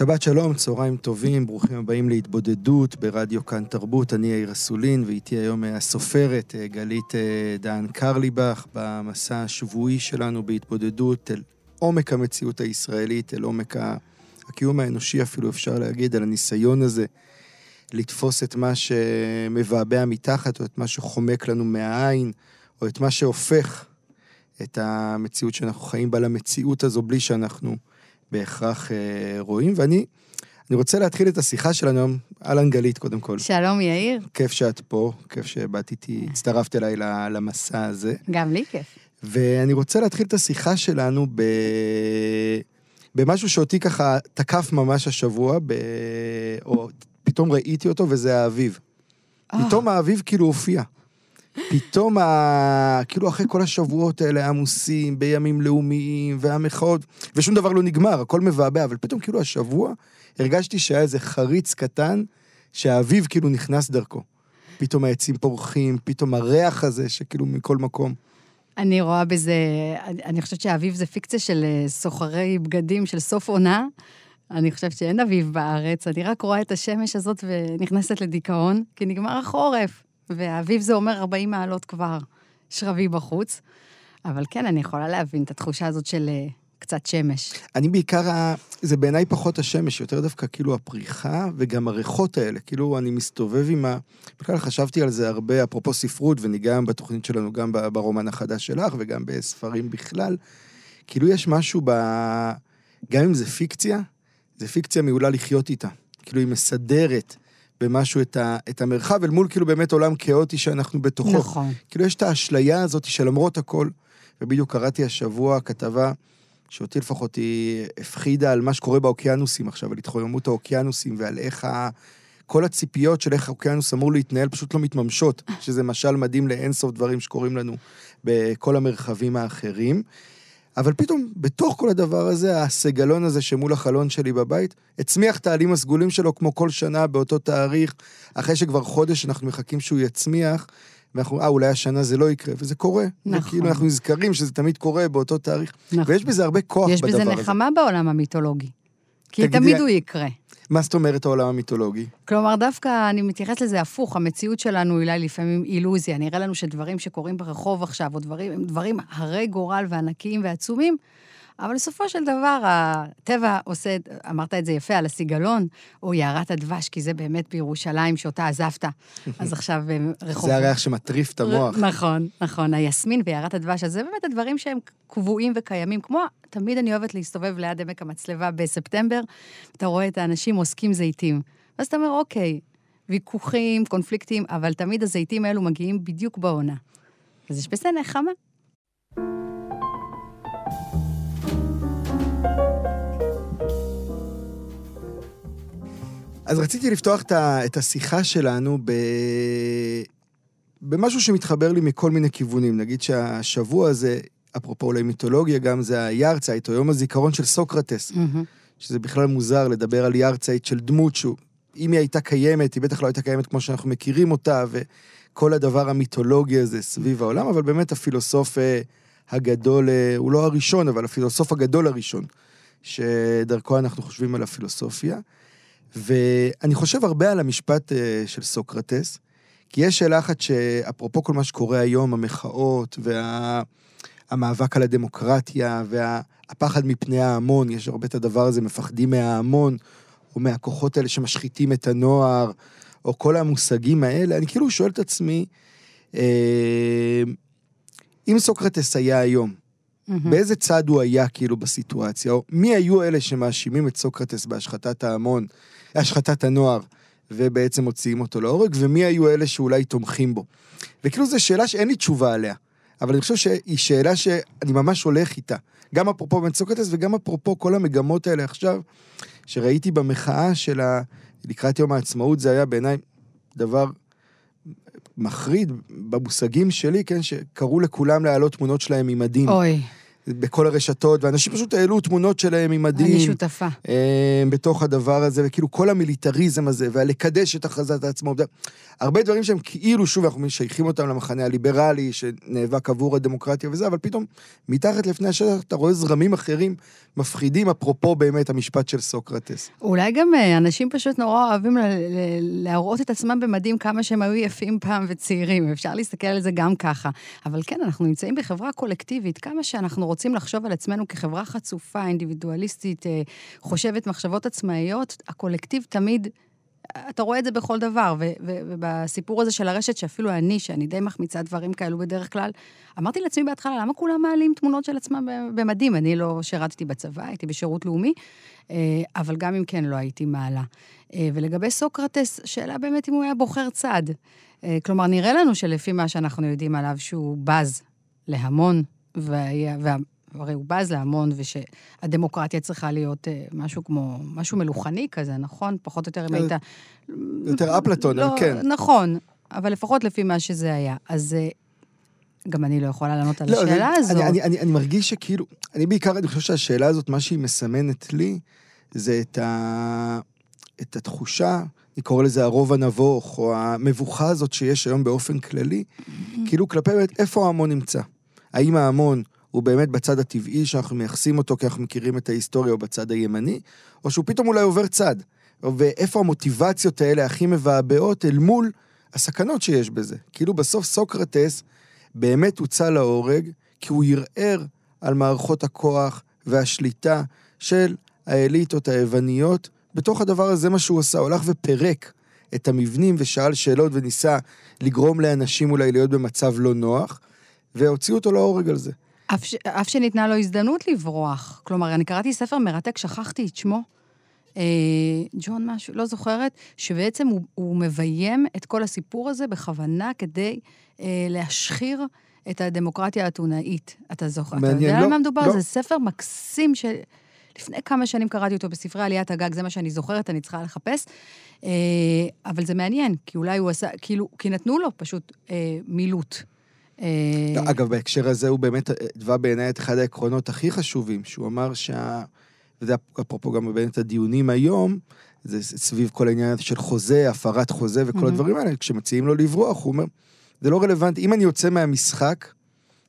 שבת שלום, צהריים טובים, ברוכים הבאים להתבודדות ברדיו כאן תרבות. אני יאיר אסולין, ואיתי היום אה, הסופרת אה, גלית אה, דהן קרליבך, במסע השבועי שלנו בהתבודדות אל עומק המציאות הישראלית, אל עומק הקיום האנושי אפילו, אפשר להגיד, על הניסיון הזה לתפוס את מה שמבעבע מתחת, או את מה שחומק לנו מהעין, או את מה שהופך את המציאות שאנחנו חיים בה למציאות הזו, בלי שאנחנו... בהכרח אה, רואים, ואני אני רוצה להתחיל את השיחה שלנו היום, אהלן גלית קודם כל. שלום יאיר. כיף שאת פה, כיף שבאת איתי, הצטרפת אליי למסע הזה. גם לי כיף. ואני רוצה להתחיל את השיחה שלנו ב... במשהו שאותי ככה תקף ממש השבוע, ב... או פתאום ראיתי אותו, וזה האביב. אה. פתאום האביב כאילו הופיע. פתאום, ה... כאילו אחרי כל השבועות האלה עמוסים, בימים לאומיים, והמחאות, ושום דבר לא נגמר, הכל מבעבע, אבל פתאום כאילו השבוע הרגשתי שהיה איזה חריץ קטן, שהאביב כאילו נכנס דרכו. פתאום העצים פורחים, פתאום הריח הזה שכאילו מכל מקום. אני רואה בזה, אני, חושבת שהאביב זה פיקציה של אה, סוחרי בגדים של סוף עונה. אני חושבת שאין אביב בארץ, אני רק רואה את השמש הזאת ונכנסת לדיכאון, כי נגמר החורף. והאביב זה אומר 40 מעלות כבר שרבי בחוץ. אבל כן, אני יכולה להבין את התחושה הזאת של אה, קצת שמש. אני בעיקר, זה בעיניי פחות השמש, יותר דווקא כאילו הפריחה וגם הריחות האלה. כאילו, אני מסתובב עם ה... בכלל חשבתי על זה הרבה, אפרופו ספרות, וניגע בתוכנית שלנו, גם ברומן החדש שלך וגם בספרים בכלל. כאילו, יש משהו ב... גם אם זה פיקציה, זה פיקציה מעולה לחיות איתה. כאילו, היא מסדרת. במשהו את, ה, את המרחב, אל מול כאילו באמת עולם כאוטי שאנחנו בתוכו. נכון. כאילו יש את האשליה הזאת שלמרות הכל, ובדיוק קראתי השבוע כתבה שאותי לפחות היא הפחידה על מה שקורה באוקיינוסים עכשיו, על התחוממות האוקיינוסים ועל איך ה... כל הציפיות של איך האוקיינוס אמור להתנהל פשוט לא מתממשות, שזה משל מדהים לאינסוף דברים שקורים לנו בכל המרחבים האחרים. אבל פתאום, בתוך כל הדבר הזה, הסגלון הזה שמול החלון שלי בבית, הצמיח את העלים הסגולים שלו כמו כל שנה באותו תאריך, אחרי שכבר חודש אנחנו מחכים שהוא יצמיח, ואנחנו, אה, אולי השנה זה לא יקרה, וזה קורה. נכון. וכאילו אנחנו נזכרים שזה תמיד קורה באותו תאריך. נכון. ויש בזה הרבה כוח בדבר הזה. יש בזה נחמה בעולם המיתולוגי. כי תמיד הוא יקרה. מה זאת אומרת העולם המיתולוגי? כלומר, דווקא אני מתייחסת לזה הפוך, המציאות שלנו היא לפעמים אילוזיה. נראה לנו שדברים שקורים ברחוב עכשיו, או דברים, דברים הרי גורל וענקיים ועצומים, אבל בסופו של דבר, הטבע עושה, אמרת את זה יפה, על הסיגלון, או יערת הדבש, כי זה באמת בירושלים שאותה עזבת. אז עכשיו אה, רחוב... זה הריח שמטריף את המוח. נכון, נכון. היסמין ויערת הדבש, אז זה באמת הדברים שהם קבועים וקיימים. כמו, תמיד אני אוהבת להסתובב ליד עמק המצלבה בספטמבר, אתה רואה את האנשים עוסקים זיתים. ואז אתה אומר, אוקיי, ויכוחים, קונפליקטים, אבל תמיד הזיתים האלו מגיעים בדיוק בעונה. אז יש בזה נחמה. אז רציתי לפתוח את השיחה שלנו ב... במשהו שמתחבר לי מכל מיני כיוונים. נגיד שהשבוע הזה, אפרופו אולי מיתולוגיה, גם זה היארצייט, או יום הזיכרון של סוקרטס, mm-hmm. שזה בכלל מוזר לדבר על יארצייט של דמות שהוא, אם היא הייתה קיימת, היא בטח לא הייתה קיימת כמו שאנחנו מכירים אותה, וכל הדבר המיתולוגי הזה סביב העולם, אבל באמת הפילוסוף אה, הגדול, אה, הוא לא הראשון, אבל הפילוסוף הגדול הראשון, שדרכו אנחנו חושבים על הפילוסופיה. ואני חושב הרבה על המשפט אה, של סוקרטס, כי יש שאלה אחת שאפרופו כל מה שקורה היום, המחאות והמאבק וה... על הדמוקרטיה והפחד מפני ההמון, יש הרבה את הדבר הזה, מפחדים מההמון, או מהכוחות האלה שמשחיתים את הנוער, או כל המושגים האלה, אני כאילו שואל את עצמי, אה, אם סוקרטס היה היום, Mm-hmm. באיזה צד הוא היה כאילו בסיטואציה, או מי היו אלה שמאשימים את סוקרטס בהשחתת ההמון, השחתת הנוער, ובעצם מוציאים אותו להורג, ומי היו אלה שאולי תומכים בו. וכאילו זו שאלה שאין לי תשובה עליה. אבל אני חושב שהיא שאלה שאני ממש הולך איתה. גם אפרופו בן סוקרטס וגם אפרופו כל המגמות האלה עכשיו, שראיתי במחאה של ה... לקראת יום העצמאות, זה היה בעיניי דבר מחריד במושגים שלי, כן, שקראו לכולם להעלות תמונות שלהם עם מדים. אוי. בכל הרשתות, ואנשים פשוט העלו תמונות שלהם עם מדים. אני שותפה. אה, בתוך הדבר הזה, וכאילו כל המיליטריזם הזה, והלקדש את הכרזת העצמאות. הרבה דברים שהם כאילו, שוב, אנחנו משייכים אותם למחנה הליברלי, שנאבק עבור הדמוקרטיה וזה, אבל פתאום, מתחת לפני השטח, אתה רואה זרמים אחרים מפחידים, אפרופו באמת המשפט של סוקרטס. אולי גם אה, אנשים פשוט נורא אוהבים ל- ל- להראות את עצמם במדים כמה שהם היו יפים פעם וצעירים, אפשר להסתכל על זה גם ככה. אבל כן, אנחנו נמצאים בחברה קולקטיבית, כמה שאנחנו רוצים לחשוב על עצמנו כחברה חצופה, אינדיבידואליסטית, אה, חושבת מחשבות עצמאיות, הקולקטיב תמיד... אתה רואה את זה בכל דבר, ו- ו- ובסיפור הזה של הרשת, שאפילו אני, שאני די מחמיצה דברים כאלו בדרך כלל, אמרתי לעצמי בהתחלה, למה כולם מעלים תמונות של עצמם במדים? אני לא שירתתי בצבא, הייתי בשירות לאומי, אה, אבל גם אם כן, לא הייתי מעלה. אה, ולגבי סוקרטס, שאלה באמת אם הוא היה בוחר צד. כלומר, נראה לנו שלפי מה שאנחנו יודעים עליו, שהוא בז להמון, והיה, וה, הרי הוא בז להמון, ושהדמוקרטיה צריכה להיות אה, משהו כמו, משהו מלוכני כזה, נכון? פחות או יותר אם היית... יותר אפלטון, לא, כן. נכון, אבל לפחות לפי מה שזה היה. אז אה, גם אני לא יכולה לענות על לא, השאלה זה- הזאת. אני, אני, אני, אני מרגיש שכאילו, אני בעיקר, אני חושב שהשאלה הזאת, מה שהיא מסמנת לי, זה את, ה, את התחושה, אני קורא לזה הרוב הנבוך, או המבוכה הזאת שיש היום באופן כללי, כאילו כלפי באמת, איפה ההמון נמצא? האם ההמון הוא באמת בצד הטבעי שאנחנו מייחסים אותו כי אנחנו מכירים את ההיסטוריה, או בצד הימני, או שהוא פתאום אולי עובר צד? ואיפה המוטיבציות האלה הכי מבעבעות אל מול הסכנות שיש בזה? כאילו בסוף סוקרטס באמת הוצא להורג, כי הוא ערער על מערכות הכוח והשליטה של האליטות היווניות. בתוך הדבר הזה מה שהוא עשה, הוא הלך ופירק את המבנים ושאל שאלות וניסה לגרום לאנשים אולי להיות במצב לא נוח, והוציאו אותו להורג על זה. אף, ש... אף שניתנה לו הזדמנות לברוח. כלומר, אני קראתי ספר מרתק, שכחתי את שמו. אה, ג'ון משהו, לא זוכרת, שבעצם הוא, הוא מביים את כל הסיפור הזה בכוונה כדי אה, להשחיר את הדמוקרטיה האתונאית. אתה זוכר? אתה מעניין, יודע לא, על מה מדובר? לא. זה ספר מקסים של... לפני כמה שנים קראתי אותו בספרי עליית הגג, זה מה שאני זוכרת, אני צריכה לחפש. אה, אבל זה מעניין, כי אולי הוא עשה, כאילו, כי נתנו לו פשוט אה, מילוט. אה, לא, אגב, בהקשר הזה הוא באמת התווה בעיניי את אחד העקרונות הכי חשובים, שהוא אמר שה... וזה אפרופו גם באמת הדיונים היום, זה סביב כל העניין של חוזה, הפרת חוזה וכל מהמם. הדברים האלה, כשמציעים לו לברוח, הוא אומר, זה לא רלוונטי, אם אני יוצא מהמשחק,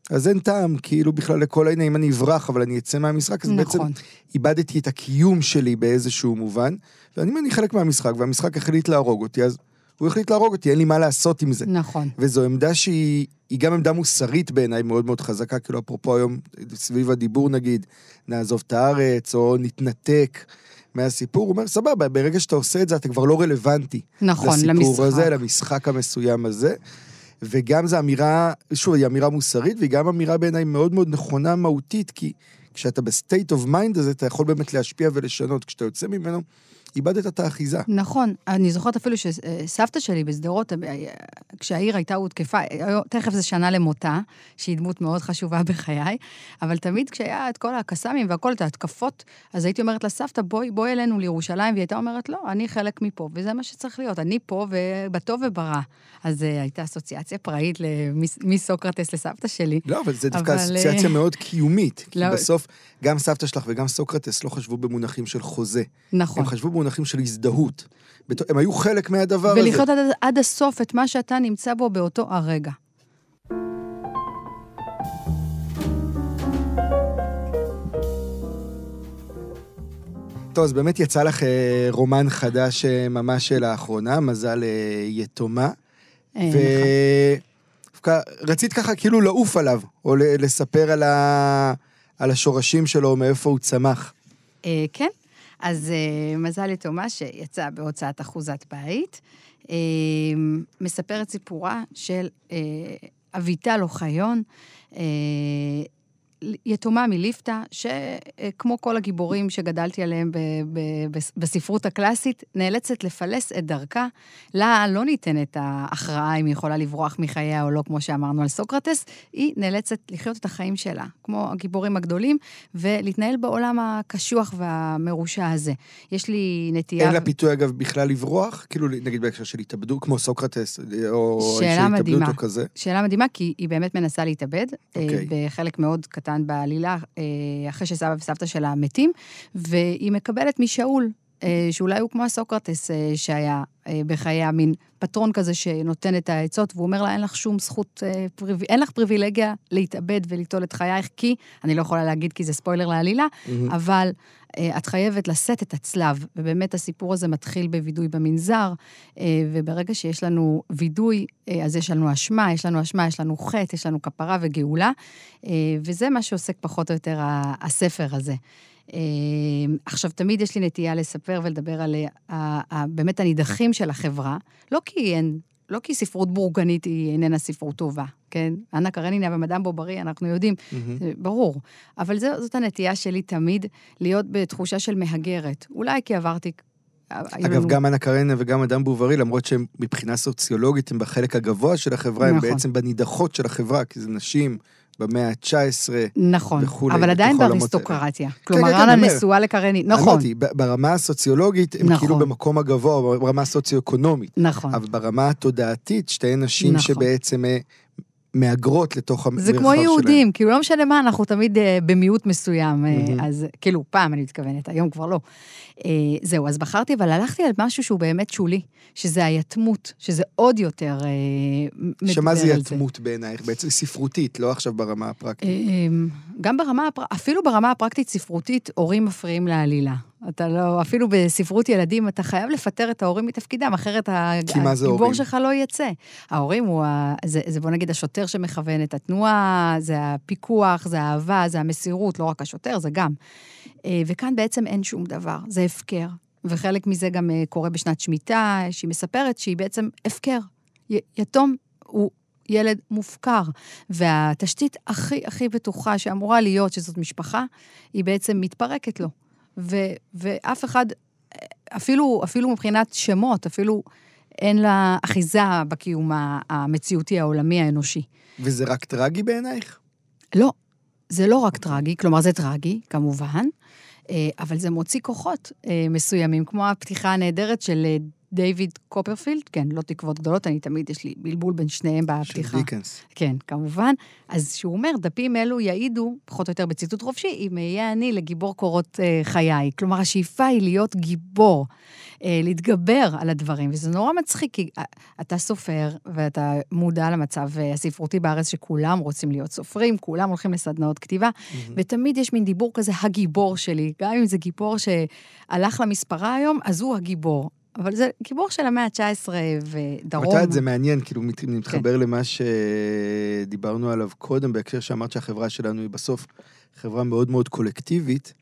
אז אין טעם, כאילו בכלל לכל העניין, אם אני אברח, אבל אני אצא מהמשחק, אז בעצם נכון. איבדתי את הקיום שלי באיזשהו מובן, ואני אני חלק מהמשחק, והמשחק החליט להרוג אותי, אז הוא החליט להרוג אותי, אין לי מה לעשות עם זה. נכון. וזו עמדה שהיא היא גם עמדה מוסרית בעיניי מאוד מאוד חזקה, כאילו אפרופו היום, סביב הדיבור נגיד, נעזוב את הארץ, או נתנתק מהסיפור, הוא אומר, סבבה, ברגע שאתה עושה את זה, אתה כבר לא רלוונטי. נכון, לסיפור למשחק. הזה, למשחק המסוים הזה. וגם זו אמירה, שוב, היא אמירה מוסרית, והיא גם אמירה בעיניי מאוד מאוד נכונה, מהותית, כי כשאתה ב state of mind הזה, אתה יכול באמת להשפיע ולשנות. כשאתה יוצא ממנו, איבדת את האחיזה. נכון, אני זוכרת אפילו שסבתא שלי בשדרות, אה, כשהעיר הייתה הותקפה, תכף זה שנה למותה, שהיא דמות מאוד חשובה בחיי, אבל תמיד כשהיה את כל הקסאמים והכל, את ההתקפות, אז הייתי אומרת לסבתא, בואי, בואי אלינו לירושלים, והיא הייתה אומרת, לא, אני חלק מפה, וזה מה שצריך להיות, אני פה, ובטוב וברע. אז אה, הייתה אסוציאציה פראית מסוקרטס לסבתא שלי. לא, אבל זה דווקא אבל, אסוציאציה אה, מאוד קיומית. כי לא. בסוף, גם סבתא שלך וגם סוקרטס לא חשבו במונחים של חוזה. נכון. הם חשבו במונחים של הזדהות. הם היו חלק מהדבר הזה. ולחיות עד, עד הסוף את מה שאתה נמצא בו באותו הרגע. טוב, אז באמת יצא לך אה, רומן חדש אה, ממש לאחרונה, מזל אה, יתומה. אה, נכון. ודווקא רצית ככה כאילו לעוף עליו, או לספר על, ה... על השורשים שלו, מאיפה הוא צמח. כן, אז אה, מזל יתומה שיצא בהוצאת אחוזת בית, אה, מספר את סיפורה של אה, אביטל אוחיון, אה, יתומה מליפתא, שכמו כל הגיבורים שגדלתי עליהם ב- ב- בספרות הקלאסית, נאלצת לפלס את דרכה. לה לא ניתנת ההכרעה אם היא יכולה לברוח מחייה או לא, כמו שאמרנו על סוקרטס, היא נאלצת לחיות את החיים שלה, כמו הגיבורים הגדולים, ולהתנהל בעולם הקשוח והמרושע הזה. יש לי נטייה... אין לה פיתוי, אגב, בכלל לברוח? כאילו, נגיד בהקשר של התאבדות, כמו סוקרטס, או שאלה של מדהימה. התאבדות או כזה. שאלה מדהימה, כי היא באמת מנסה להתאבד, אוקיי. okay. בחלק מאוד קטן בעלילה, אה, אחרי שסבא וסבתא שלה מתים, והיא מקבלת משאול, שאולי הוא כמו הסוקרטס אה, שהיה בחייה, מין פטרון כזה שנותן את העצות, והוא אומר לה, אין לך שום זכות. אין לך פריבילגיה להתאבד וליטול את חייך, כי, אני לא יכולה להגיד כי זה ספוילר לעלילה, מהמם. אבל אה, את חייבת לשאת את הצלב, ובאמת הסיפור הזה מתחיל בווידוי במנזר, אה, וברגע שיש לנו וידוי, אה, אז יש לנו אשמה, יש לנו אשמה, יש לנו חטא, יש לנו כפרה וגאולה, אה, וזה מה שעוסק פחות או יותר הספר הזה. אה, עכשיו, תמיד יש לי נטייה לספר ולדבר על אה, באמת הנידחים של החברה, לא כי אין... לא כי ספרות בורגנית היא איננה ספרות טובה, כן? אנה קרנינה ומדאם בוברי, אנחנו יודעים. זה ברור. אבל זה, זאת הנטייה שלי תמיד, להיות בתחושה של מהגרת. אולי כי עברתי... היו אגב, לנו- גם אנה קרנה וגם אדם בוברי, למרות שהם מבחינה סוציולוגית הם בחלק הגבוה של החברה, הם נכון. בעצם בנידחות של החברה, כי זה נשים במאה ה-19. נכון, וכולי, אבל עדיין באריסטוקרטיה. כן, כלומר, כן, אנה אני אומר. נשואה לקרנית. נכון, אמרתי, ברמה הסוציולוגית הם נכון. כאילו במקום הגבוה, ברמה הסוציו-אקונומית. נכון. אבל ברמה התודעתית, שתי נשים נכון. שבעצם אה, מהגרות לתוך המרחב זה שלהם. כמו יהודים, כאילו לא משנה מה, אנחנו תמיד אה, במיעוט מסוים, אה, מהמם. אז כאילו, פעם אני מתכוונת, היום כבר לא. אה, זהו, אז בחרתי, אבל הלכתי על משהו שהוא באמת שולי, שזה היתמות, שזה עוד יותר אה, מדבר שמה זה יתמות בעינייך? בעצם ספרותית, לא עכשיו ברמה הפרקטית. אמ, גם ברמה, אפילו ברמה הפרקטית-ספרותית, הורים מפריעים לעלילה. אתה לא, אפילו בספרות ילדים, אתה חייב לפטר את ההורים מתפקידם, אחרת הגיבור? שלך לא יצא. ההורים הוא, ה, זה, זה בוא נגיד השוטר שמכוון את התנועה, זה הפיקוח, זה האהבה, זה המסירות, לא רק השוטר, זה גם. אה, וכאן בעצם אין שום דבר, זה הפקר. וחלק מזה גם אה, קורה בשנת שמיטה, שהיא מספרת שהיא בעצם הפקר. י- יתום הוא ילד מופקר, והתשתית הכי הכי בטוחה שאמורה להיות, שזאת משפחה, היא בעצם מתפרקת לו. ו, ואף אחד, אפילו, אפילו מבחינת שמות, אפילו אין לה אחיזה בקיום המציאותי העולמי האנושי. וזה רק טרגי בעינייך? לא, זה לא רק טרגי, כלומר זה טרגי, כמובן, אה, אבל זה מוציא כוחות אה, מסוימים, כמו הפתיחה הנהדרת של דיוויד קופרפילד, כן, לא תקוות גדולות, אני תמיד, יש לי בלבול בין שניהם של בפתיחה. דיקנס. כן, כמובן. אז שהוא אומר, דפים אלו יעידו, פחות או יותר בציטוט חופשי, אם אהיה אני לגיבור קורות אה, חיי. כלומר, השאיפה היא להיות גיבור, אה, להתגבר על הדברים, וזה נורא מצחיק, כי אה, אתה סופר, ואתה מודע למצב אה, הספרותי בארץ, שכולם רוצים להיות סופרים, כולם הולכים לסדנאות כתיבה, ותמיד יש מין דיבור כזה, הגיבור שלי. גם אם זה גיבור שהלך למספרה היום, אז הוא הגיבור. אבל זה גיבור של המאה ה-19 ודרום. את יודעת, זה מעניין, כאילו כן. מתחבר למה שדיברנו עליו קודם, בהקשר שאמרת שהחברה שלנו היא בסוף חברה מאוד מאוד קולקטיבית,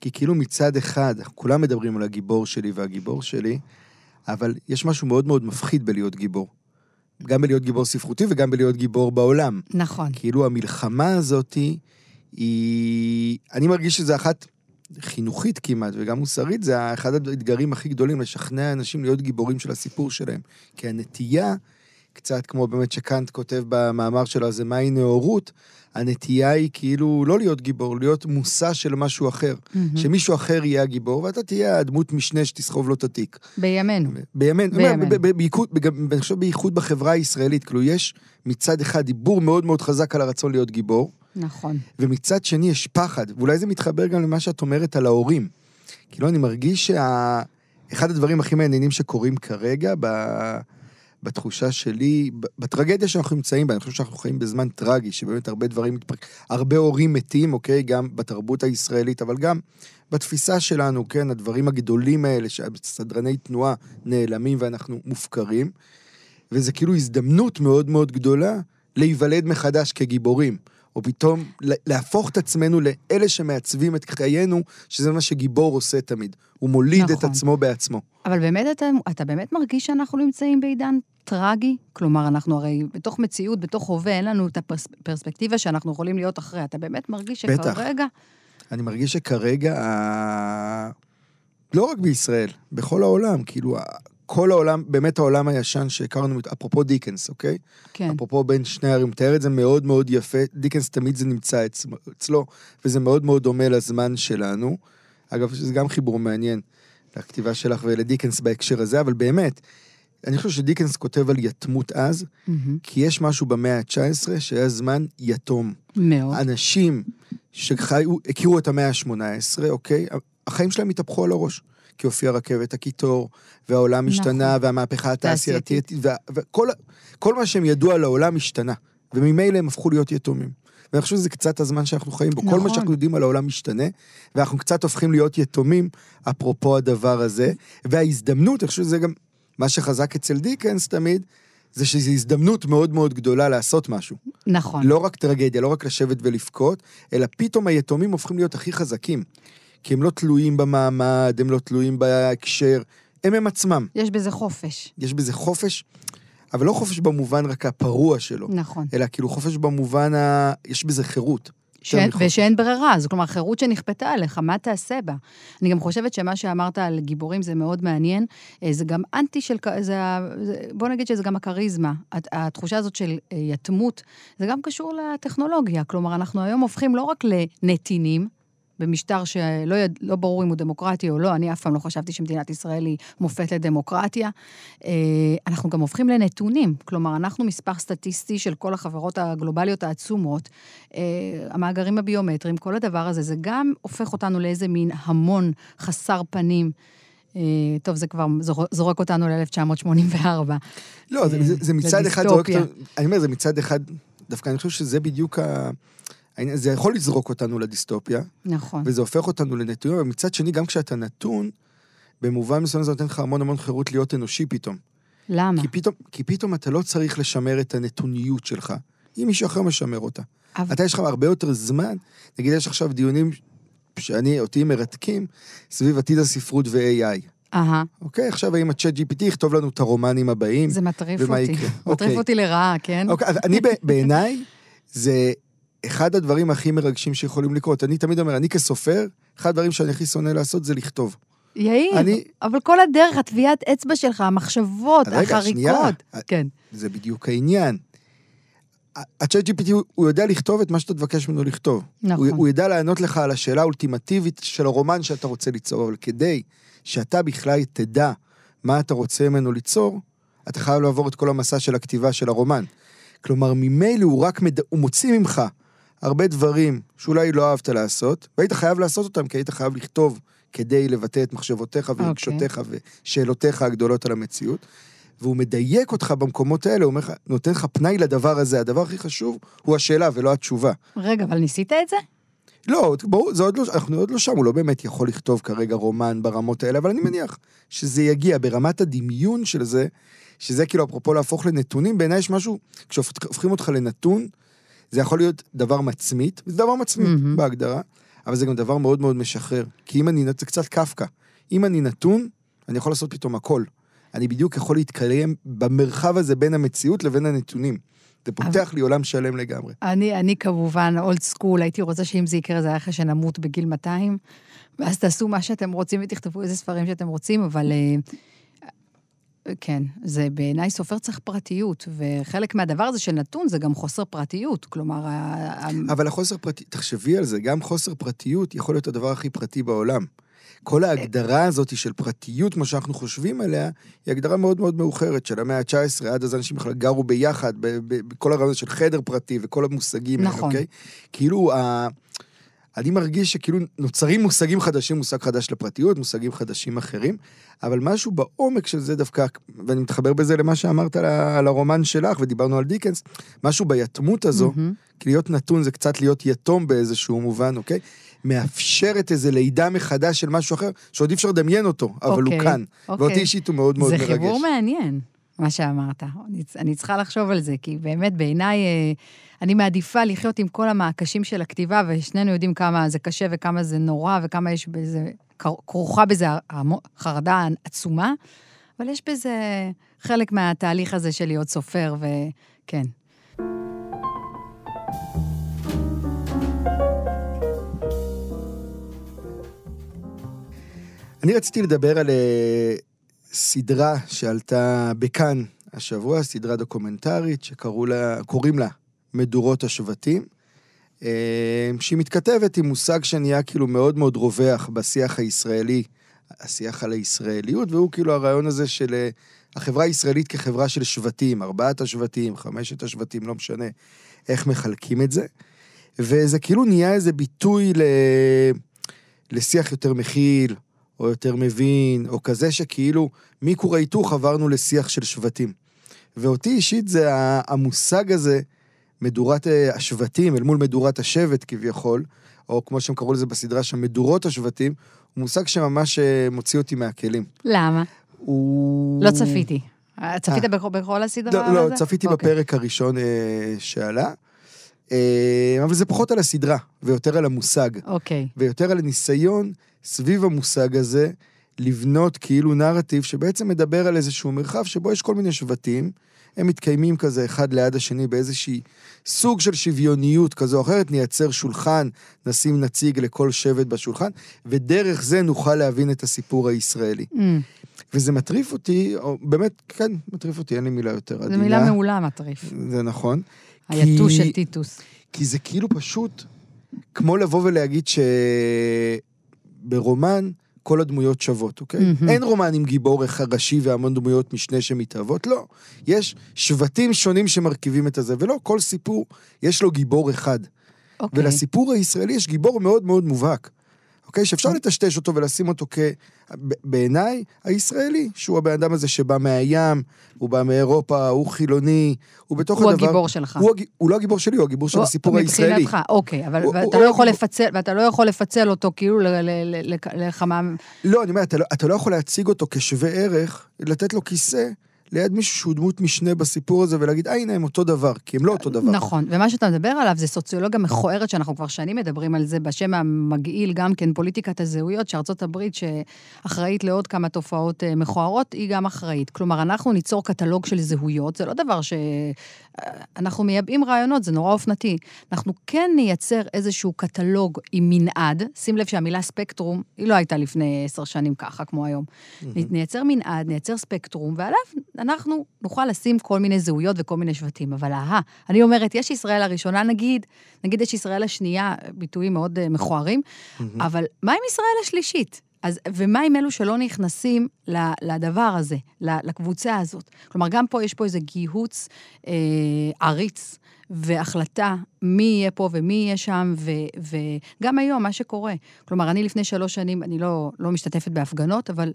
כי כאילו מצד אחד, כולם מדברים על הגיבור שלי והגיבור שלי, אבל יש משהו מאוד מאוד מפחיד בלהיות גיבור. גם בלהיות גיבור ספרותי וגם בלהיות גיבור בעולם. נכון. כאילו המלחמה הזאת היא... אני מרגיש שזה אחת חינוכית כמעט, וגם מוסרית, זה אחד האתגרים הכי גדולים, לשכנע אנשים להיות גיבורים של הסיפור שלהם. כי הנטייה, קצת כמו באמת שקאנט כותב במאמר שלו, אז מהי נאורות, הנטייה היא כאילו לא להיות גיבור, להיות מושא של משהו אחר. מהמם. שמישהו אחר יהיה הגיבור, ואתה תהיה הדמות משנה שתסחוב לו את התיק. בימינו. בימינו, אני חושב בייחוד בחברה הישראלית, כאילו יש מצד אחד דיבור מאוד מאוד חזק על הרצון להיות גיבור, נכון. ומצד שני יש פחד, ואולי זה מתחבר גם למה שאת אומרת על ההורים. כאילו, אני מרגיש שאחד הדברים הכי מעניינים שקורים כרגע, ב... בתחושה שלי, בטרגדיה שאנחנו נמצאים בה, אני חושב שאנחנו חיים בזמן טרגי, שבאמת הרבה דברים הרבה הורים מתים, אוקיי? גם בתרבות הישראלית, אבל גם בתפיסה שלנו, כן? הדברים הגדולים האלה, שסדרני תנועה נעלמים ואנחנו מופקרים, וזה כאילו הזדמנות מאוד מאוד גדולה להיוולד מחדש כגיבורים. או פתאום לה- להפוך את עצמנו לאלה שמעצבים את חיינו, שזה מה שגיבור עושה תמיד. הוא מוליד את נכון. עצמו בעצמו. אבל באמת, אתה, אתה באמת מרגיש שאנחנו נמצאים בעידן טרגי, כלומר, אנחנו הרי בתוך מציאות, בתוך הווה, אין לנו את הפרספקטיבה שאנחנו יכולים להיות אחרי. אתה באמת מרגיש בטח. שכרגע... אני מרגיש שכרגע, לא רק בישראל, בכל העולם, כאילו, כל העולם, באמת העולם הישן שהכרנו, אפרופו דיקנס, אוקיי? כן. אפרופו בין שני הערים, הוא מתאר את זה מאוד מאוד יפה. דיקנס תמיד זה נמצא אצ... אצלו, וזה מאוד מאוד דומה לזמן שלנו. אגב, זה גם חיבור מעניין לכתיבה שלך ולדיקנס בהקשר הזה, אבל באמת, אני חושב שדיקנס כותב על יתמות אז, מהמם. כי יש משהו במאה ה-19 שהיה זמן יתום. מאוד. אנשים שחיו, הכירו את המאה ה-18, אוקיי? החיים שלהם התהפכו על הראש. כי הופיעה רכבת הקיטור, והעולם נכון. השתנה, והמהפכה תעשייתית. התעשייתית, וכל כל מה שהם ידעו על העולם השתנה. וממילא הם הפכו להיות יתומים. ואני חושב שזה קצת הזמן שאנחנו חיים בו. כל נכון. מה שאנחנו יודעים על העולם משתנה, ואנחנו קצת הופכים להיות יתומים, אפרופו הדבר הזה. וההזדמנות, אני חושב שזה גם מה שחזק אצל דיקנס תמיד, זה שזו הזדמנות מאוד מאוד גדולה לעשות משהו. נכון. לא רק טרגדיה, לא רק לשבת ולבכות, אלא פתאום היתומים הופכים להיות הכי חזקים. כי הם לא תלויים במעמד, הם לא תלויים בהקשר, הם הם עצמם. יש בזה חופש. יש בזה חופש, אבל לא חופש במובן רק הפרוע שלו, נכון. אלא כאילו חופש במובן ה... יש בזה חירות. שאין. ושאין ברירה, זו כלומר חירות שנכפתה עליך, מה תעשה בה? אני גם חושבת שמה שאמרת על גיבורים זה מאוד מעניין, אה, זה גם אנטי של, זה, בוא נגיד שזה גם הכריזמה. הת- התחושה הזאת של אה, יתמות, זה גם קשור לטכנולוגיה, כלומר, אנחנו היום הופכים לא רק לנתינים, במשטר שלא יד, לא ברור אם הוא דמוקרטי או לא, אני אף פעם לא חשבתי שמדינת ישראל היא מופת לדמוקרטיה. אה, אנחנו גם הופכים לנתונים, כלומר, אנחנו מספר סטטיסטי של כל החברות הגלובליות העצומות, אה, המאגרים הביומטריים, כל הדבר הזה, זה גם הופך אותנו לאיזה מין המון חסר פנים. אה, טוב, זה כבר זור- זורק אותנו ל-1984. לא, זה, זה, זה מצד אחד זורק. אותנו, אני אומר, זה מצד אחד, דווקא אני חושב שזה בדיוק ה... זה יכול לזרוק אותנו לדיסטופיה, נכון. וזה הופך אותנו לנתונים, אבל מצד שני, גם כשאתה נתון, במובן מסוים זה נותן לך המון המון חירות להיות אנושי פתאום. למה? כי פתאום, כי פתאום אתה לא צריך לשמר את הנתוניות שלך, אם מישהו אחר משמר אותה. אבל- אתה יש לך הרבה יותר זמן, נגיד יש עכשיו דיונים שאני, אותי מרתקים, סביב עתיד הספרות ו-AI. אהה, אוקיי? עכשיו האם הצ'אט GPT יכתוב לנו את הרומנים הבאים? זה מטריף ומה אותי. יקרה? מטריף אוקיי. אותי לרעה, כן? אוקיי, אני בעיניי, זה אחד הדברים הכי מרגשים שיכולים לקרות. אני תמיד אומר, אני כסופר, אחד הדברים שאני הכי שונא לעשות זה לכתוב. יאיר, אני- אבל כל הדרך, הטביעת אצבע שלך, המחשבות, רגע, שנייה. החריקות. כן. זה בדיוק העניין. הצ'אט GPT הוא יודע לכתוב את מה שאתה תבקש ממנו לכתוב. נכון. הוא, הוא ידע לענות לך על השאלה האולטימטיבית של הרומן שאתה רוצה ליצור, אבל כדי שאתה בכלל תדע מה אתה רוצה ממנו ליצור, אתה חייב לעבור את כל המסע של הכתיבה של הרומן. כלומר, ממילא הוא רק מד... הוא מוציא ממך הרבה דברים שאולי לא אהבת לעשות, והיית חייב לעשות אותם כי היית חייב לכתוב כדי לבטא את מחשבותיך ורגשותיך ושאלותיך הגדולות על המציאות. והוא מדייק אותך במקומות האלה, הוא אומר לך, נותן לך פנאי לדבר הזה. הדבר הכי חשוב הוא השאלה ולא התשובה. רגע, אבל ניסית את זה? לא, ברור, זה עוד לא, אנחנו עוד לא שם, הוא לא באמת יכול לכתוב כרגע רומן ברמות האלה, אבל אני מניח שזה יגיע ברמת הדמיון של זה, שזה כאילו אפרופו להפוך לנתונים, בעיניי יש משהו, כשהופכים אותך לנתון, זה יכול להיות דבר מצמית, זה דבר מצמית מהמם. בהגדרה, אבל זה גם דבר מאוד מאוד משחרר. כי אם אני, זה קצת קפקא. אם אני נתון, אני יכול לעשות פתאום הכל. אני בדיוק יכול להתקיים במרחב הזה בין המציאות לבין הנתונים. זה פותח לי עולם שלם לגמרי. אני, אני כמובן אולד סקול, הייתי רוצה שאם זה יקרה, זה היה אחרי שנמות בגיל 200, ואז תעשו מה שאתם רוצים ותכתבו איזה ספרים שאתם רוצים, אבל אה, כן, זה בעיניי סופר צריך פרטיות, וחלק מהדבר הזה של נתון זה גם חוסר פרטיות, כלומר, אבל החוסר פרטי, תחשבי על זה, גם חוסר פרטיות יכול להיות הדבר הכי פרטי בעולם. כל ההגדרה הזאת של פרטיות, כמו שאנחנו חושבים עליה, היא הגדרה מאוד מאוד מאוחרת של המאה ה-19, עד אז אנשים בכלל גרו ביחד, בכל הרעיון של חדר פרטי וכל המושגים האלה, נכון. אוקיי? כאילו, ה... אני מרגיש שכאילו נוצרים מושגים חדשים, מושג חדש לפרטיות, מושגים חדשים אחרים, אבל משהו בעומק של זה דווקא, ואני מתחבר בזה למה שאמרת על, על הרומן שלך, ודיברנו על דיקנס, משהו ביתמות הזו, מהמם. כי להיות נתון זה קצת להיות יתום באיזשהו מובן, אוקיי? מאפשרת איזה לידה מחדש של משהו אחר, שעוד אי אפשר לדמיין אותו, אבל הוא אוקיי, כאן. אוקיי. ואותי אישית הוא מאוד מאוד זה מרגש. חיבור מעניין, מה שאמרת. אני, אני צריכה לחשוב על זה, כי באמת בעיניי, אה, אני מעדיפה לחיות עם כל המעקשים של הכתיבה, ושנינו יודעים כמה זה קשה וכמה זה נורא, וכמה יש בזה, כרוכה בזה חרדה עצומה, אבל יש בזה חלק מהתהליך הזה של להיות סופר, וכן. אני רציתי לדבר על אה, סדרה שעלתה בכאן השבוע, סדרה דוקומנטרית שקוראים לה מדורות השבטים, אה, שהיא מתכתבת עם מושג שנהיה כאילו מאוד מאוד רווח בשיח הישראלי, השיח על הישראליות, והוא כאילו הרעיון הזה של אה, החברה הישראלית כחברה של שבטים, ארבעת השבטים, חמשת השבטים, לא משנה איך מחלקים את זה. וזה כאילו נהיה איזה ביטוי ל... לשיח יותר מכיל, או יותר מבין, או כזה שכאילו מכור ההיתוך עברנו לשיח של שבטים. ואותי אישית זה המושג הזה, מדורת אה, השבטים אל מול מדורת השבט כביכול, או כמו שהם קראו לזה בסדרה שם, מדורות השבטים, הוא מושג שממש אה, מוציא אותי מהכלים. למה? הוא... לא צפיתי. צפית בכל, בכל הסדרה לא? לא, צפיתי אוקיי. בפרק הראשון אה, שעלה. אה, אבל זה פחות על הסדרה, ויותר על המושג. אוקיי. ויותר על הניסיון סביב המושג הזה, לבנות כאילו נרטיב שבעצם מדבר על איזשהו מרחב שבו יש כל מיני שבטים, הם מתקיימים כזה אחד ליד השני באיזושהי סוג של שוויוניות כזו או אחרת, נייצר שולחן, נשים נציג לכל שבט בשולחן, ודרך זה נוכל להבין את הסיפור הישראלי. Mm, וזה מטריף אותי, או באמת, כן, מטריף אותי, אין לי מילה יותר עדינה. זו מילה מעולה, מטריף. זה נכון. היתוש כי- של טיטוס. כי זה כאילו פשוט כמו לבוא ולהגיד שברומן כל הדמויות שוות, אוקיי? מהמם. אין רומן עם גיבור אחד ראשי והמון דמויות משנה שמתהוות, לא. יש שבטים שונים שמרכיבים את הזה, ולא, כל סיפור יש לו גיבור אחד. אוקיי. ולסיפור הישראלי יש גיבור מאוד מאוד מובהק. אוקיי? שאפשר לטשטש אותו ולשים אותו כ... בעיניי, הישראלי, שהוא הבן אדם הזה שבא מהים, הוא בא מאירופה, הוא חילוני, הוא בתוך הוא הדבר... הגיבור שלך. הוא, הג... הוא לא הגיבור שלי, הוא הגיבור של הוא- הסיפור הישראלי. מבחינתך, אוקיי, אבל הוא- ואתה הוא לא יכול הגיבור- לפצל, ואתה לא יכול לפצל אותו כאילו לכמה... לא, אני אומר, אתה לא, אתה לא יכול להציג אותו כשווה ערך, לתת לו כיסא ליד מישהו שהוא דמות משנה בסיפור הזה, ולהגיד, אה, הנה, הם אותו דבר, כי הם לא אותו דבר. נכון, ומה שאתה מדבר עליו זה סוציולוגיה מכוערת, שאנחנו כבר שנים מדברים על זה, בשם המגעיל גם כן, פוליטיקת הזהויות, שארצות הברית, שאחראית לעוד כמה תופעות אה, מכוערות, היא גם אחראית. כלומר, אנחנו ניצור קטלוג של זהויות, זה לא דבר ש... אה, אנחנו מייבאים רעיונות, זה נורא אופנתי. אנחנו כן נייצר איזשהו קטלוג עם מנעד, שים לב שהמילה ספקטרום, היא לא הייתה לפני עשר שנים ככה, כמו היום. נייצר מנעד, נייצר ספקטרום, ועליו אנחנו נוכל לשים כל מיני זהויות וכל מיני שבטים. אבל אהה, אני אומרת, יש ישראל הראשונה נגיד, נגיד יש ישראל השנייה, ביטויים מאוד uh, מכוערים, אבל מה עם ישראל השלישית? אז, ומה עם אלו שלא נכנסים לדבר הזה, לקבוצה הזאת? כלומר, גם פה יש פה איזה גיהוץ אה, עריץ והחלטה מי יהיה פה ומי יהיה שם, ו, וגם היום, מה שקורה. כלומר, אני לפני שלוש שנים, אני לא, לא משתתפת בהפגנות, אבל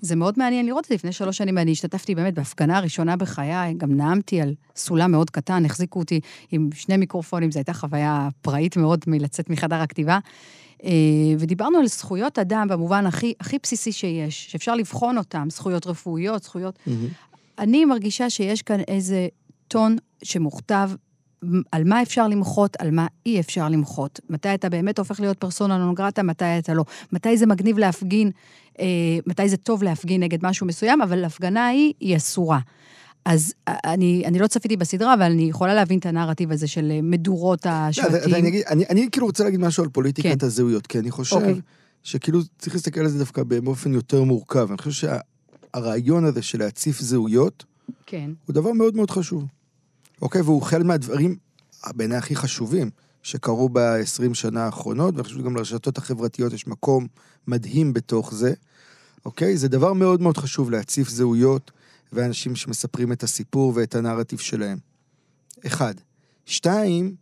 זה מאוד מעניין לראות את זה. לפני שלוש שנים אני השתתפתי באמת בהפגנה הראשונה בחיי, גם נאמתי על סולם מאוד קטן, החזיקו אותי עם שני מיקרופונים, זו הייתה חוויה פראית מאוד מלצאת מחדר הכתיבה. אה, ודיברנו על זכויות אדם במובן הכי, הכי בסיסי שיש, שאפשר לבחון אותם, זכויות רפואיות, זכויות... אני מרגישה שיש כאן איזה טון שמוכתב על מה אפשר למחות, על מה אי אפשר למחות. מתי אתה באמת הופך להיות פרסונה נון גרטה, מתי אתה לא. מתי זה מגניב להפגין, אה, מתי זה טוב להפגין נגד משהו מסוים, אבל ההפגנה ההיא היא אסורה. אז אה, אני, אני לא צפיתי בסדרה, אבל אני יכולה להבין את הנרטיב הזה של אה, מדורות לא, השבטים. אני, אגיד, אני, אני כאילו רוצה להגיד משהו על פוליטיקת כן. הזהויות, כי אני חושב אוקיי. שכאילו צריך להסתכל על זה דווקא באופן יותר מורכב. אני חושב שהרעיון הזה של להציף זהויות, כן. הוא דבר מאוד מאוד חשוב. אוקיי? והוא חלק מהדברים, בעיניי הכי חשובים, שקרו ב-20 שנה האחרונות, ואני חושב שגם לרשתות החברתיות יש מקום מדהים בתוך זה, אוקיי? זה דבר מאוד מאוד חשוב להציף זהויות ואנשים שמספרים את הסיפור ואת הנרטיב שלהם. אחד. שתיים,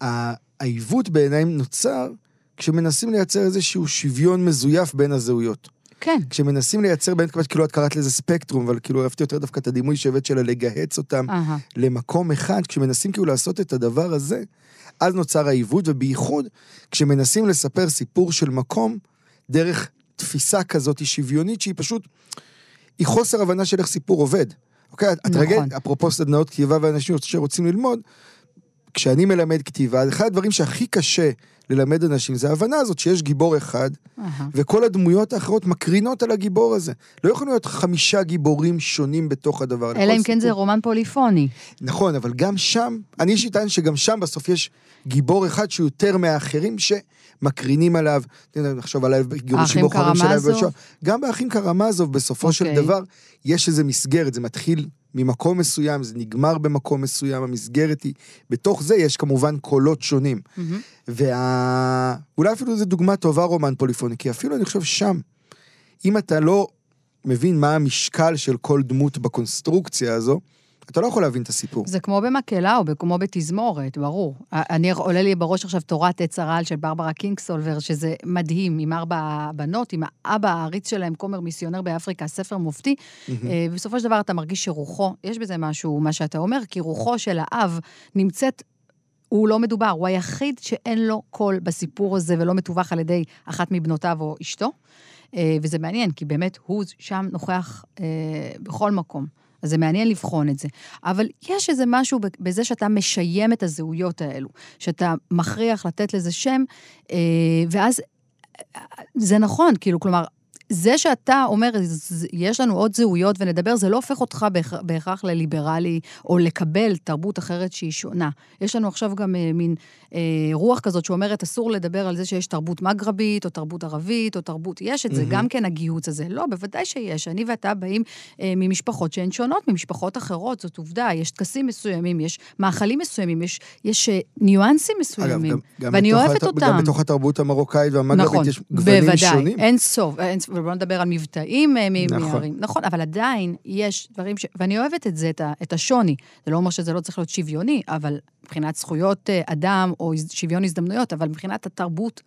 העיוות בעיניי נוצר כשמנסים לייצר איזשהו שוויון מזויף בין הזהויות. כן. כשמנסים לייצר בין, כאילו את קראת לזה ספקטרום, אבל כאילו אהבתי יותר דווקא את הדימוי שהבאת שלה לגהץ אותם אהה. למקום אחד, כשמנסים כאילו לעשות את הדבר הזה, אז נוצר העיוות, ובייחוד כשמנסים לספר סיפור של מקום דרך תפיסה כזאת שוויונית, שהיא פשוט, היא חוסר הבנה של איך סיפור עובד. אוקיי? נכון. רגע, אפרופו סדנאות כתיבה ואנשים שרוצים ללמוד, כשאני מלמד כתיבה, אחד הדברים שהכי קשה ללמד אנשים זה ההבנה הזאת שיש גיבור אחד, אהה. וכל הדמויות האחרות מקרינות על הגיבור הזה. לא יכולים להיות חמישה גיבורים שונים בתוך הדבר. אלא אם כן זה. רומן פוליפוני. נכון, אבל גם שם, אני יש לי טען שגם שם בסוף יש גיבור אחד שהוא יותר מהאחרים שמקרינים עליו, נחשוב על גירושים האחים בוחרים של קרמזוב? השואה. גם באחים קרמזוב, בסופו של אוקיי. דבר, יש איזו מסגרת, זה מתחיל ממקום מסוים, זה נגמר במקום מסוים, המסגרת היא, בתוך זה יש כמובן קולות שונים. מהמם. וה... אולי אפילו זו דוגמה טובה רומן פוליפוני, כי אפילו אני חושב שם, אם אתה לא מבין מה המשקל של כל דמות בקונסטרוקציה הזו, אתה לא יכול להבין את הסיפור. זה כמו במקהלה או כמו בתזמורת, ברור. אני, עולה לי בראש עכשיו תורת עץ הרעל של ברברה קינגסולבר, שזה מדהים, עם ארבע בנות, עם האבא העריץ שלהם, כומר מיסיונר באפריקה, ספר מופתי. אה, בסופו של דבר אתה מרגיש שרוחו, יש בזה משהו, מה שאתה אומר, כי רוחו של האב נמצאת... הוא לא מדובר, הוא היחיד שאין לו קול בסיפור הזה ולא מתווך על ידי אחת מבנותיו או אשתו. אה, וזה מעניין, כי באמת הוא שם נוכח אה, בכל מקום. אז זה מעניין לבחון את זה. אבל יש איזה משהו בזה שאתה משיים את הזהויות האלו, שאתה מכריח לתת לזה שם, אה, ואז אה, זה נכון, כאילו, כלומר, זה שאתה אומר, "ז- יש לנו עוד זהויות ונדבר, זה לא הופך אותך בהכ- בהכרח לליברלי, או לקבל תרבות אחרת שהיא שונה. יש לנו עכשיו גם אה, מין אה, רוח כזאת שאומרת, אסור לדבר על זה שיש תרבות מגרבית, או תרבות ערבית, או תרבות, יש את זה, מהמם. גם כן הגיהוץ הזה. לא, בוודאי שיש. אני ואתה באים אה, ממשפחות שהן שונות ממשפחות אחרות, זאת עובדה. יש טקסים מסוימים, יש מאכלים מסוימים, יש, יש אה, ניואנסים אגב, מסוימים, גם, גם ואני אוהבת הת- אותם. גם בתוך התרבות המרוקאית והמגרבית נכון, יש גוונים בוודאי, שונים. אין סוף, אין סוף, ובוא נדבר על מבטאים אה, נכון. מערים. נכון, אבל עדיין יש דברים ש... ואני אוהבת את זה, את, ה... את השוני. זה לא אומר שזה לא צריך להיות שוויוני, אבל מבחינת זכויות אה, אדם או שוויון הזדמנויות, אבל מבחינת התרבות,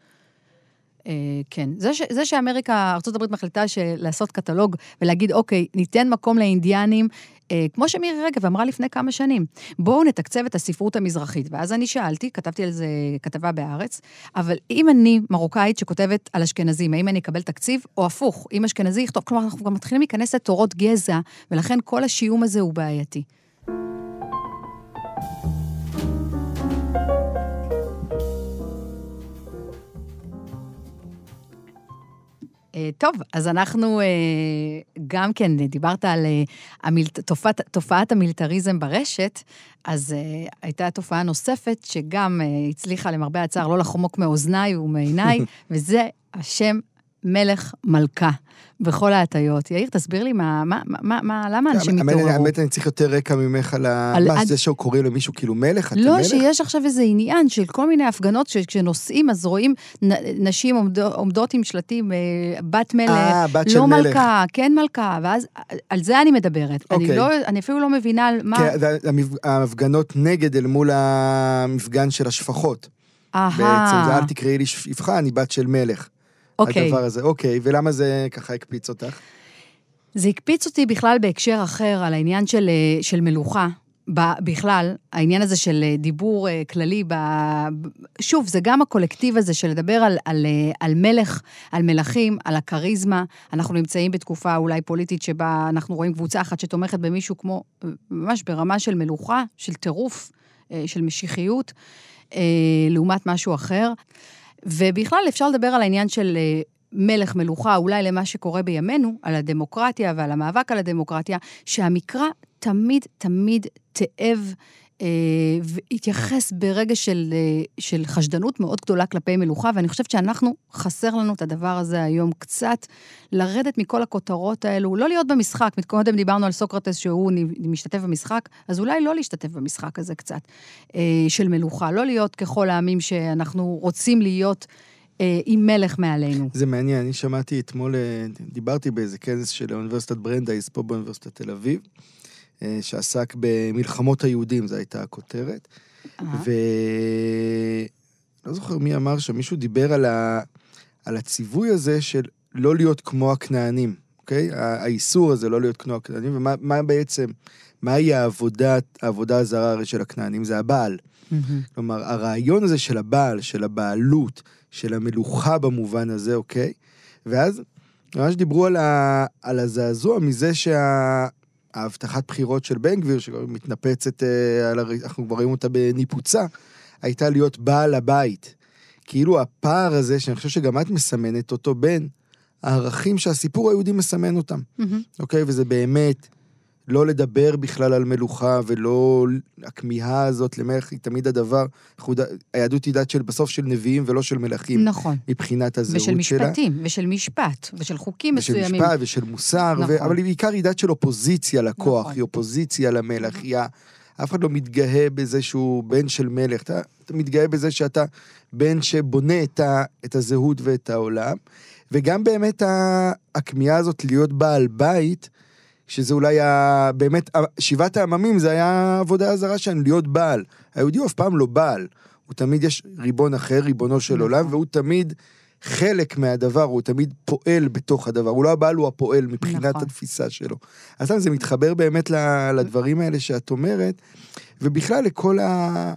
אה, כן. זה, ש... זה שאמריקה, ארה"ב מחליטה. לעשות קטלוג ולהגיד, אוקיי, ניתן מקום לאינדיאנים, כמו שמירי רגב אמרה לפני כמה שנים, בואו נתקצב את הספרות המזרחית. ואז אני שאלתי, כתבתי על זה כתבה בהארץ, אבל אם אני מרוקאית שכותבת על אשכנזים, האם אני אקבל תקציב, או הפוך, אם אשכנזי יכתוב, כלומר, אנחנו גם מתחילים להיכנס לתורות גזע, ולכן כל השיום הזה הוא בעייתי. טוב, אז אנחנו אה, גם כן, דיברת על אה, המיל... תופעת, תופעת המיליטריזם ברשת, אז אה, הייתה תופעה נוספת שגם אה, הצליחה למרבה הצער לא לחמוק מאוזניי ומעיניי, וזה השם מלך מלכה, בכל ההטיות. יאיר, תסביר לי מה, מה, מה, מה למה אנשים האמת, התעוררו? האמת, אני צריך יותר רקע ממך על ה... על- מה, על- זה שקוראים למישהו כאילו מלך? אתה לא, מלך? שיש עכשיו איזה עניין של כל מיני הפגנות שכשנוסעים, אז רואים נ- נשים עומדות, עומדות עם שלטים, אה, בת מלך, אה, בת לא מלך. מלכה, כן מלכה, ואז על זה אני מדברת. אני, אוקיי. לא, אני אפילו לא מבינה על מה... כן, ההפגנות נגד אל מול המפגן של השפחות. בעצם, זה אל תקראי לי שפחה, אני בת של מלך. אוקיי. הדבר הזה, אוקיי, ולמה זה ככה הקפיץ אותך? זה הקפיץ אותי בכלל בהקשר אחר, על העניין של, אה, של מלוכה. בכלל, העניין הזה של אה, דיבור אה, כללי, ב... שוב, זה גם הקולקטיב הזה של לדבר על, על, על מלך, על מלכים, על הכריזמה. אנחנו נמצאים בתקופה אולי פוליטית שבה אנחנו רואים קבוצה אחת שתומכת במישהו כמו, ממש ברמה של מלוכה, של טירוף, של משיחיות, לעומת משהו אחר. ובכלל אפשר לדבר על העניין של אה, מלך מלוכה, אולי למה שקורה בימינו, על הדמוקרטיה ועל המאבק על הדמוקרטיה, שהמקרא תמיד תמיד תאב והתייחס ברגע של, אה, של חשדנות מאוד גדולה כלפי מלוכה, ואני חושבת שאנחנו, חסר לנו את הדבר הזה היום קצת, לרדת מכל הכותרות האלו, לא להיות במשחק. קודם דיברנו על סוקרטס שהוא משתתף במשחק, אז אולי לא להשתתף במשחק הזה קצת, אה, של מלוכה, לא להיות ככל העמים שאנחנו רוצים להיות. אה, עם מלך מעלינו. זה מעניין, אני שמעתי אתמול, אה, דיברתי באיזה כנס של אוניברסיטת ברנדייס פה באוניברסיטת תל אביב, אה, שעסק במלחמות היהודים, זו הייתה הכותרת. אה. ולא זוכר מי אמר שם, מישהו דיבר על, ה... על הציווי הזה של לא להיות כמו הכנענים, אוקיי? האיסור הזה לא להיות כמו הכנענים, ומה מה בעצם, מהי העבודה, העבודה הזרה הרי של הכנענים? זה הבעל. מהמם. כלומר, הרעיון הזה של הבעל, של הבעלות, של המלוכה במובן הזה, אוקיי? ואז ממש דיברו על, ה... על הזעזוע מזה שה... ההבטחת בחירות של בן גביר, שמתנפצת, אה, על הר... אנחנו כבר רואים אותה בניפוצה, הייתה להיות בעל הבית. כאילו הפער הזה, שאני חושב שגם את מסמנת אותו, בין הערכים שהסיפור היהודי מסמן אותם, מהמם. אוקיי? וזה באמת לא לדבר בכלל על מלוכה, ולא... הכמיהה הזאת למלך היא תמיד הדבר, אנחנו ד- היהדות היא דת של בסוף של נביאים ולא של מלכים, נכון. מבחינת הזהות ושל שלה. משפטים, ושל משפט, ושל חוקים ושל מסוימים. משפט ושל מוסר, נכון. ו... אבל היא בעיקר היא דת של אופוזיציה לכוח, נכון. היא אופוזיציה למלך, היא... ה- אף אחד לא מתגאה בזה שהוא בן של מלך, אתה, אתה מתגאה בזה שאתה בן שבונה את, ה... את הזהות ואת העולם, וגם באמת. הכמיהה הזאת להיות בעל בית, שזה אולי ה... באמת, שבעת העממים זה היה העבודה הזרה שלנו, להיות בעל. היהודי הוא אף פעם לא בעל, הוא תמיד יש ריבון אחר, ריבונו של נכון. עולם, והוא תמיד חלק מהדבר, הוא תמיד פועל בתוך הדבר, הוא לא הבעל, הוא הפועל מבחינת נכון. התפיסה שלו. אז זה מתחבר באמת לדברים האלה שאת אומרת, ובכלל לכל ה...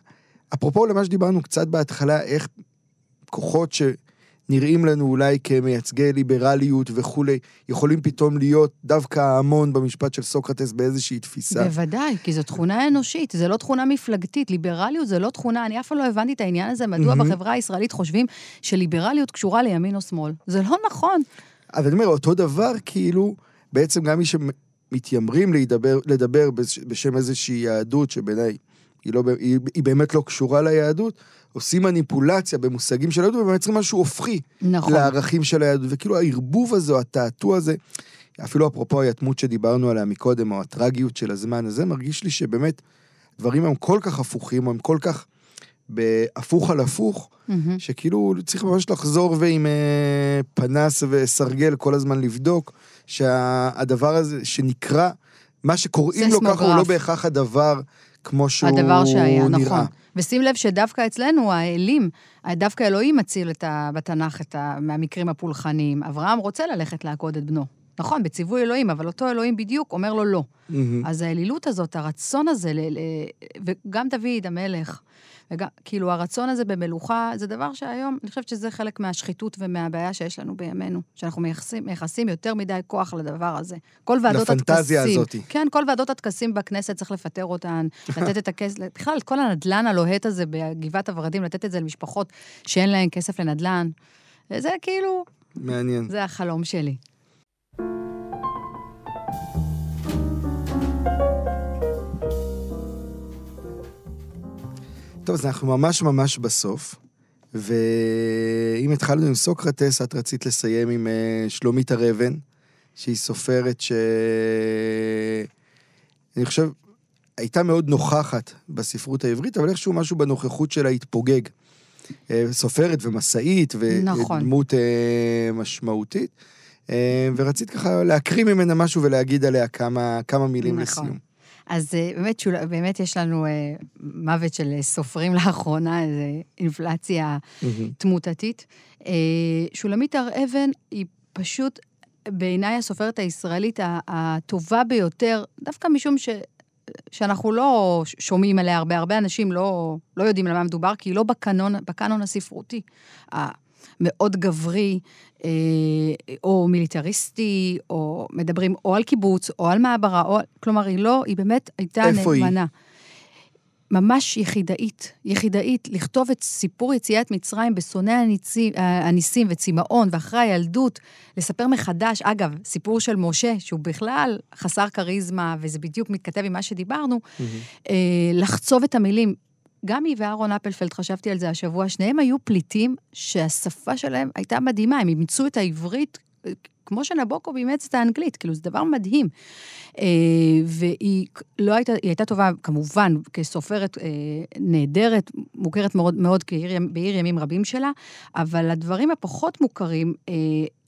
אפרופו למה שדיברנו קצת בהתחלה, איך כוחות שנראים לנו אולי כמייצגי ליברליות וכולי, יכולים פתאום להיות דווקא ההמון במשפט של סוקרטס באיזושהי תפיסה. בוודאי, כי זו תכונה אנושית, זה לא תכונה מפלגתית. ליברליות זה לא תכונה, אני אף פעם לא הבנתי את העניין הזה, מדוע מהמם. בחברה הישראלית חושבים שליברליות קשורה לימין או שמאל. זה לא נכון. אבל אני אומר, אותו דבר כאילו, בעצם גם מי שמתיימרים לדבר, לדבר בש- בשם איזושהי יהדות, שבעיניי היא, לא, היא, היא באמת לא קשורה ליהדות, עושים מניפולציה במושגים של יהדות ומייצרים משהו הופכי נכון. לערכים של היהדות, וכאילו הערבוב הזה, או התעתוע הזה, אפילו אפרופו היתמות שדיברנו עליה מקודם, או הטרגיות של הזמן הזה, מרגיש לי שבאמת דברים הם כל כך הפוכים, הם כל כך בהפוך על הפוך, מהמם. שכאילו צריך ממש לחזור ועם אה, פנס וסרגל כל הזמן לבדוק שהדבר הזה שנקרא, מה שקוראים לו ככה הוא לא. בהכרח הדבר כמו שהוא הדבר שהיה, נראה. נכון. ושים לב שדווקא אצלנו, האלים, דווקא אלוהים מציל את ה, בתנ"ך את ה, מהמקרים הפולחניים. אברהם רוצה ללכת לעקוד את בנו. נכון, בציווי אלוהים, אבל אותו אלוהים בדיוק אומר לו לא. מהמם. אז האלילות הזאת, הרצון הזה, ל, ל, וגם דוד המלך, וגם, כאילו הרצון הזה במלוכה, זה דבר שהיום, אני חושבת שזה חלק מהשחיתות ומהבעיה שיש לנו בימינו, שאנחנו מייחסים, מייחסים יותר מדי כוח לדבר הזה. כל ועדות לפנטזיה הטקסים, הזאתי. כן, כל ועדות הטקסים בכנסת צריך לפטר אותן, לתת את הכסף, בכלל, כל הנדלן הלוהט הזה בגבעת הוורדים, לתת את זה למשפחות שאין להן כסף לנדלן. זה כאילו, מעניין. זה החלום שלי. טוב, אז אנחנו ממש ממש בסוף, ואם התחלנו עם סוקרטס, את רצית לסיים עם אה, שלומית הר אבן, שהיא סופרת ש... אני חושב, הייתה מאוד נוכחת בספרות העברית, אבל איכשהו משהו בנוכחות שלה התפוגג. אה, סופרת ומסאית, נכון. ודמות אה, משמעותית. ורצית ככה להקריא ממנה משהו ולהגיד עליה כמה, כמה מילים נכון. לסיום. אז אה, באמת, שול, באמת יש לנו אה, מוות של אה, סופרים לאחרונה, איזו אינפלציה מהמם. תמותתית. שולמית הר אבן היא פשוט, בעיניי הסופרת הישראלית הטובה ביותר, דווקא משום ש... שאנחנו לא שומעים עליה הרבה, הרבה אנשים לא, לא יודעים על מה מדובר, כי היא לא בקנון, בקנון הספרותי המאוד גברי, אה, או מיליטריסטי, או מדברים או על קיבוץ, או על מעברה, או... כלומר, היא לא, היא באמת הייתה איפה היא? נאמנה. ממש יחידאית, יחידאית, לכתוב את סיפור יציאת מצרים בשונאי הניצים- הניסים וצמאון ואחרי הילדות, לספר מחדש, אגב, סיפור של משה, שהוא בכלל חסר כריזמה, וזה בדיוק מתכתב עם מה שדיברנו, אה, לחצוב את המילים. גם היא ואהרון אפלפלד, חשבתי על זה השבוע, שניהם היו פליטים שהשפה שלהם הייתה מדהימה, הם אימצו את העברית אה, כמו שנבוקוב אימץ את האנגלית, כאילו זה דבר מדהים. אה, והיא לא הייתה, היא הייתה טובה, כמובן, כסופרת אה, נהדרת, מוכרת מאוד, מאוד כעיר, בעיר ימים רבים שלה, אבל הדברים הפחות מוכרים, אה,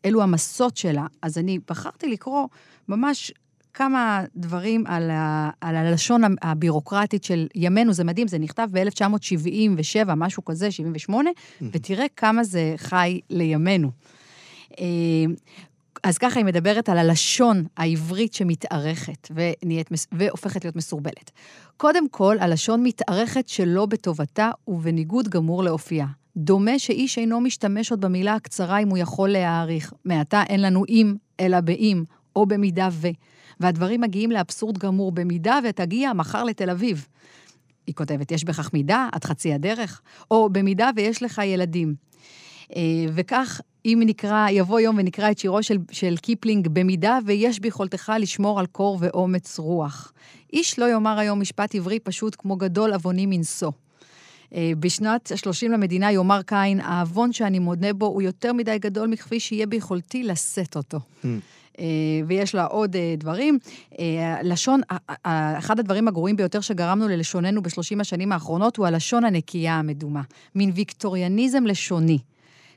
אלו המסות שלה. אז אני בחרתי לקרוא ממש כמה דברים על, ה, על הלשון הבירוקרטית של ימינו, זה מדהים, זה נכתב ב-1977, משהו כזה, 78, ותראה כמה זה חי לימינו. אה, אז ככה היא מדברת על הלשון העברית שמתארכת ונהיית, והופכת להיות מסורבלת. קודם כל, הלשון מתארכת שלא בטובתה ובניגוד גמור לאופייה. דומה שאיש אינו משתמש עוד במילה הקצרה אם הוא יכול להאריך. מעתה אין לנו אם, אלא באם, או במידה ו. והדברים מגיעים לאבסורד גמור, במידה ותגיע מחר לתל אביב. היא כותבת, יש בכך מידה, עד חצי הדרך, או במידה ויש לך ילדים. אה, וכך, אם נקרא, יבוא יום ונקרא את שירו של, של קיפלינג, במידה ויש ביכולתך לשמור על קור ואומץ רוח. איש לא יאמר היום משפט עברי פשוט כמו גדול עווני מנשוא. אה, בשנת ה-30 למדינה יאמר קין, העוון שאני מודה בו הוא יותר מדי גדול מכפי שיהיה ביכולתי לשאת אותו. Mm. ויש לה עוד דברים. לשון, אחד הדברים הגרועים ביותר שגרמנו ללשוננו בשלושים השנים האחרונות הוא הלשון הנקייה המדומה. מין ויקטוריאניזם לשוני.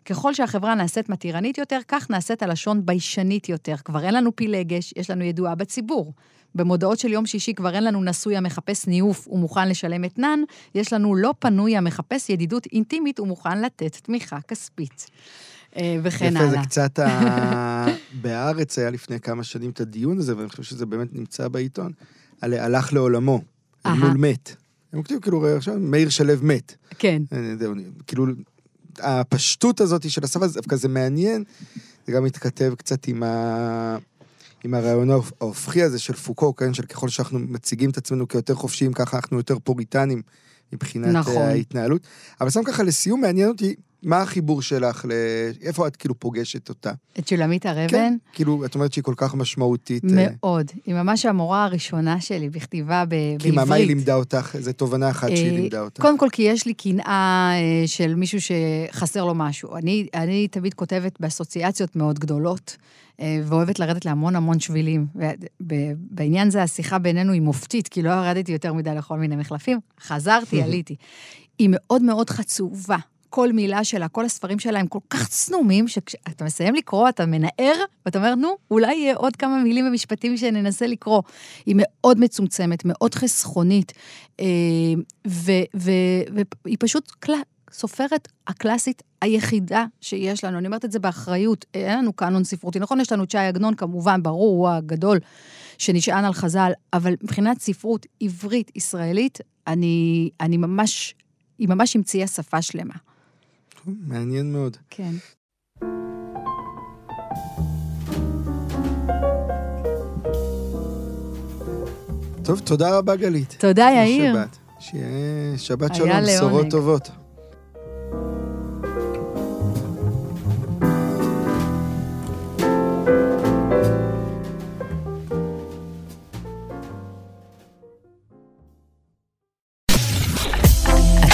ככל שהחברה נעשית מתירנית יותר, כך נעשית הלשון ביישנית יותר. כבר אין לנו פילגש, יש לנו ידועה בציבור. במודעות של יום שישי כבר אין לנו נשוי המחפש ניאוף ומוכן לשלם אתנן, יש לנו לא פנוי המחפש ידידות אינטימית ומוכן לתת תמיכה כספית. אה, וכן הלאה. יפה, זה קצת ה... בהארץ היה לפני כמה שנים את הדיון הזה, ואני חושב שזה באמת נמצא בעיתון, על הלך לעולמו, מול מת. הם כתבו כאילו, עכשיו מאיר שלו מת. כן. אה, זהו, כאילו, הפשטות הזאת של השפה, דווקא זה מעניין, זה גם מתכתב קצת עם ה... עם הרעיון ההופכי הזה של פוקו, כן, של ככל שאנחנו מציגים את עצמנו כיותר חופשיים, ככה אנחנו יותר פוריטנים מבחינת נכון. ההתנהלות. אבל שם ככה לסיום, מעניין אותי מה החיבור שלך, ל... איפה את כאילו פוגשת אותה? את שולמית הר אבן? כן, כאילו, את אומרת שהיא כל כך משמעותית. אה. מאוד. היא ממש המורה הראשונה שלי בכתיבה ב- בעברית. כי מה, מה היא לימדה אותך? איזו תובנה אחת שהיא אה, לימדה אותך. קודם כל, כי יש לי קנאה אה, של מישהו שחסר לו משהו. אני, אני תמיד כותבת באסוציאציות מאוד גדולות. ואוהבת לרדת להמון המון שבילים. ובעניין זה השיחה בינינו היא מופתית, כי לא ירדתי יותר מדי לכל מיני מחלפים. חזרתי, עליתי. היא מאוד מאוד חצובה. כל מילה שלה, כל הספרים שלה הם כל כך צנומים, שכשאתה מסיים לקרוא, אתה מנער, ואתה אומר, נו, אולי יהיה עוד כמה מילים ומשפטים שננסה לקרוא. היא מאוד מצומצמת, מאוד חסכונית, אה, והיא פשוט. סופרת הקלאסית היחידה שיש לנו. אני אומרת את זה באחריות, אין לנו קאנון ספרותי. נכון, יש לנו ש"י עגנון, כמובן, ברור, הוא הגדול, שנשען על חז"ל, אבל מבחינת ספרות עברית ישראלית, אני, אני ממש, היא ממש המציאה שפה שלמה. מעניין מאוד. כן. טוב, תודה רבה, גלית. תודה, יאיר. שיהיה שבת שלום, בשורות טובות.